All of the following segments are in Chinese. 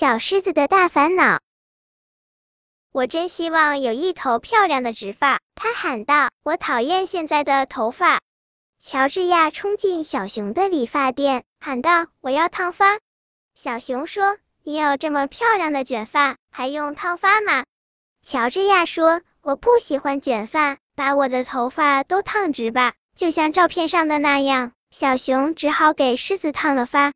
小狮子的大烦恼。我真希望有一头漂亮的直发，他喊道。我讨厌现在的头发。乔治亚冲进小熊的理发店，喊道：“我要烫发。”小熊说：“你有这么漂亮的卷发，还用烫发吗？”乔治亚说：“我不喜欢卷发，把我的头发都烫直吧，就像照片上的那样。”小熊只好给狮子烫了发，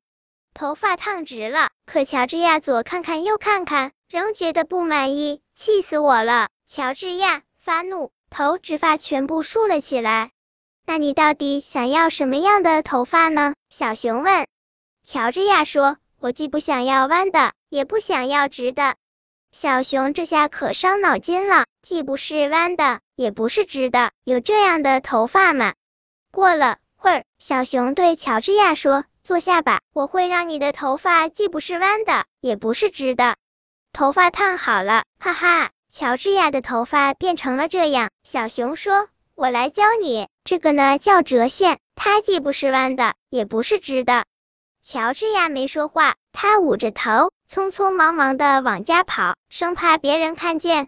头发烫直了。可乔治亚左看看右看看，仍觉得不满意，气死我了！乔治亚发怒，头直发全部竖了起来。那你到底想要什么样的头发呢？小熊问。乔治亚说：“我既不想要弯的，也不想要直的。”小熊这下可伤脑筋了，既不是弯的，也不是直的，有这样的头发吗？过了会儿，小熊对乔治亚说：“坐下吧，我会让你的头发既不是弯的，也不是直的。”头发烫好了，哈哈，乔治亚的头发变成了这样。小熊说。我来教你，这个呢叫折线，它既不是弯的，也不是直的。乔治亚没说话，他捂着头，匆匆忙忙的往家跑，生怕别人看见。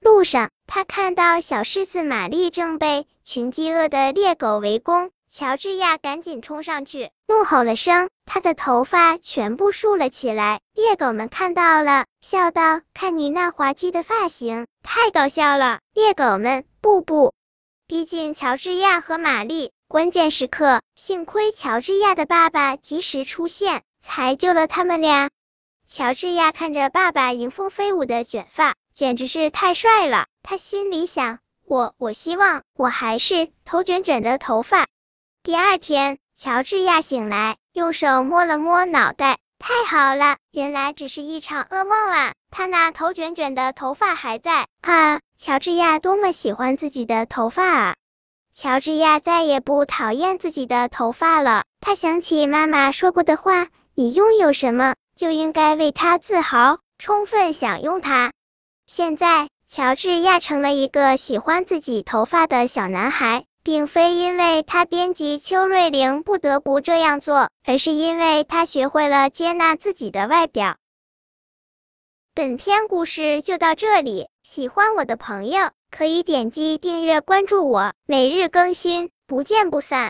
路上，他看到小狮子玛丽正被群饥饿的猎狗围攻，乔治亚赶紧冲上去，怒吼了声，他的头发全部竖了起来。猎狗们看到了，笑道：“看你那滑稽的发型，太搞笑了！”猎狗们，不不。逼近乔治亚和玛丽，关键时刻，幸亏乔治亚的爸爸及时出现，才救了他们俩。乔治亚看着爸爸迎风飞舞的卷发，简直是太帅了。他心里想：我我希望我还是头卷卷的头发。第二天，乔治亚醒来，用手摸了摸脑袋，太好了，原来只是一场噩梦啊！他那头卷卷的头发还在啊！乔治亚多么喜欢自己的头发啊！乔治亚再也不讨厌自己的头发了。他想起妈妈说过的话：“你拥有什么，就应该为它自豪，充分享用它。”现在，乔治亚成了一个喜欢自己头发的小男孩，并非因为他编辑邱瑞玲不得不这样做，而是因为他学会了接纳自己的外表。本篇故事就到这里，喜欢我的朋友可以点击订阅关注我，每日更新，不见不散。